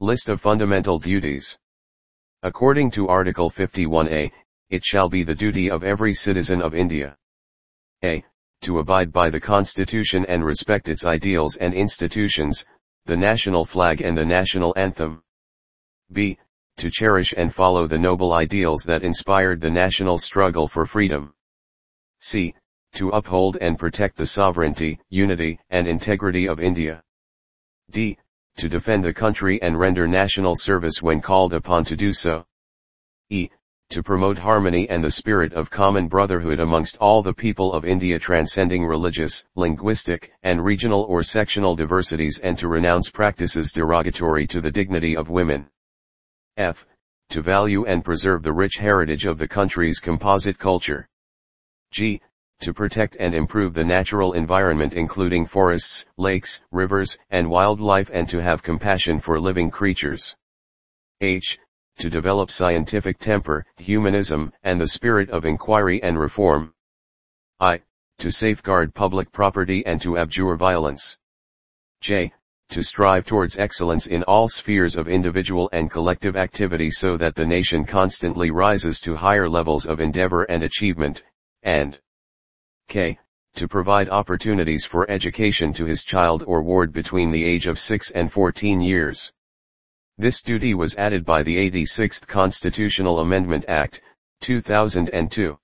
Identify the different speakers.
Speaker 1: List of fundamental duties. According to Article 51A, it shall be the duty of every citizen of India. A. To abide by the Constitution and respect its ideals and institutions, the national flag and the national anthem. B. To cherish and follow the noble ideals that inspired the national struggle for freedom. C. To uphold and protect the sovereignty, unity, and integrity of India. D. To defend the country and render national service when called upon to do so. E. To promote harmony and the spirit of common brotherhood amongst all the people of India transcending religious, linguistic, and regional or sectional diversities and to renounce practices derogatory to the dignity of women. F. To value and preserve the rich heritage of the country's composite culture. G. To protect and improve the natural environment including forests, lakes, rivers, and wildlife and to have compassion for living creatures. H to develop scientific temper, humanism, and the spirit of inquiry and reform. I. To safeguard public property and to abjure violence. J. To strive towards excellence in all spheres of individual and collective activity so that the nation constantly rises to higher levels of endeavor and achievement, and K. To provide opportunities for education to his child or ward between the age of 6 and 14 years. This duty was added by the 86th Constitutional Amendment Act, 2002.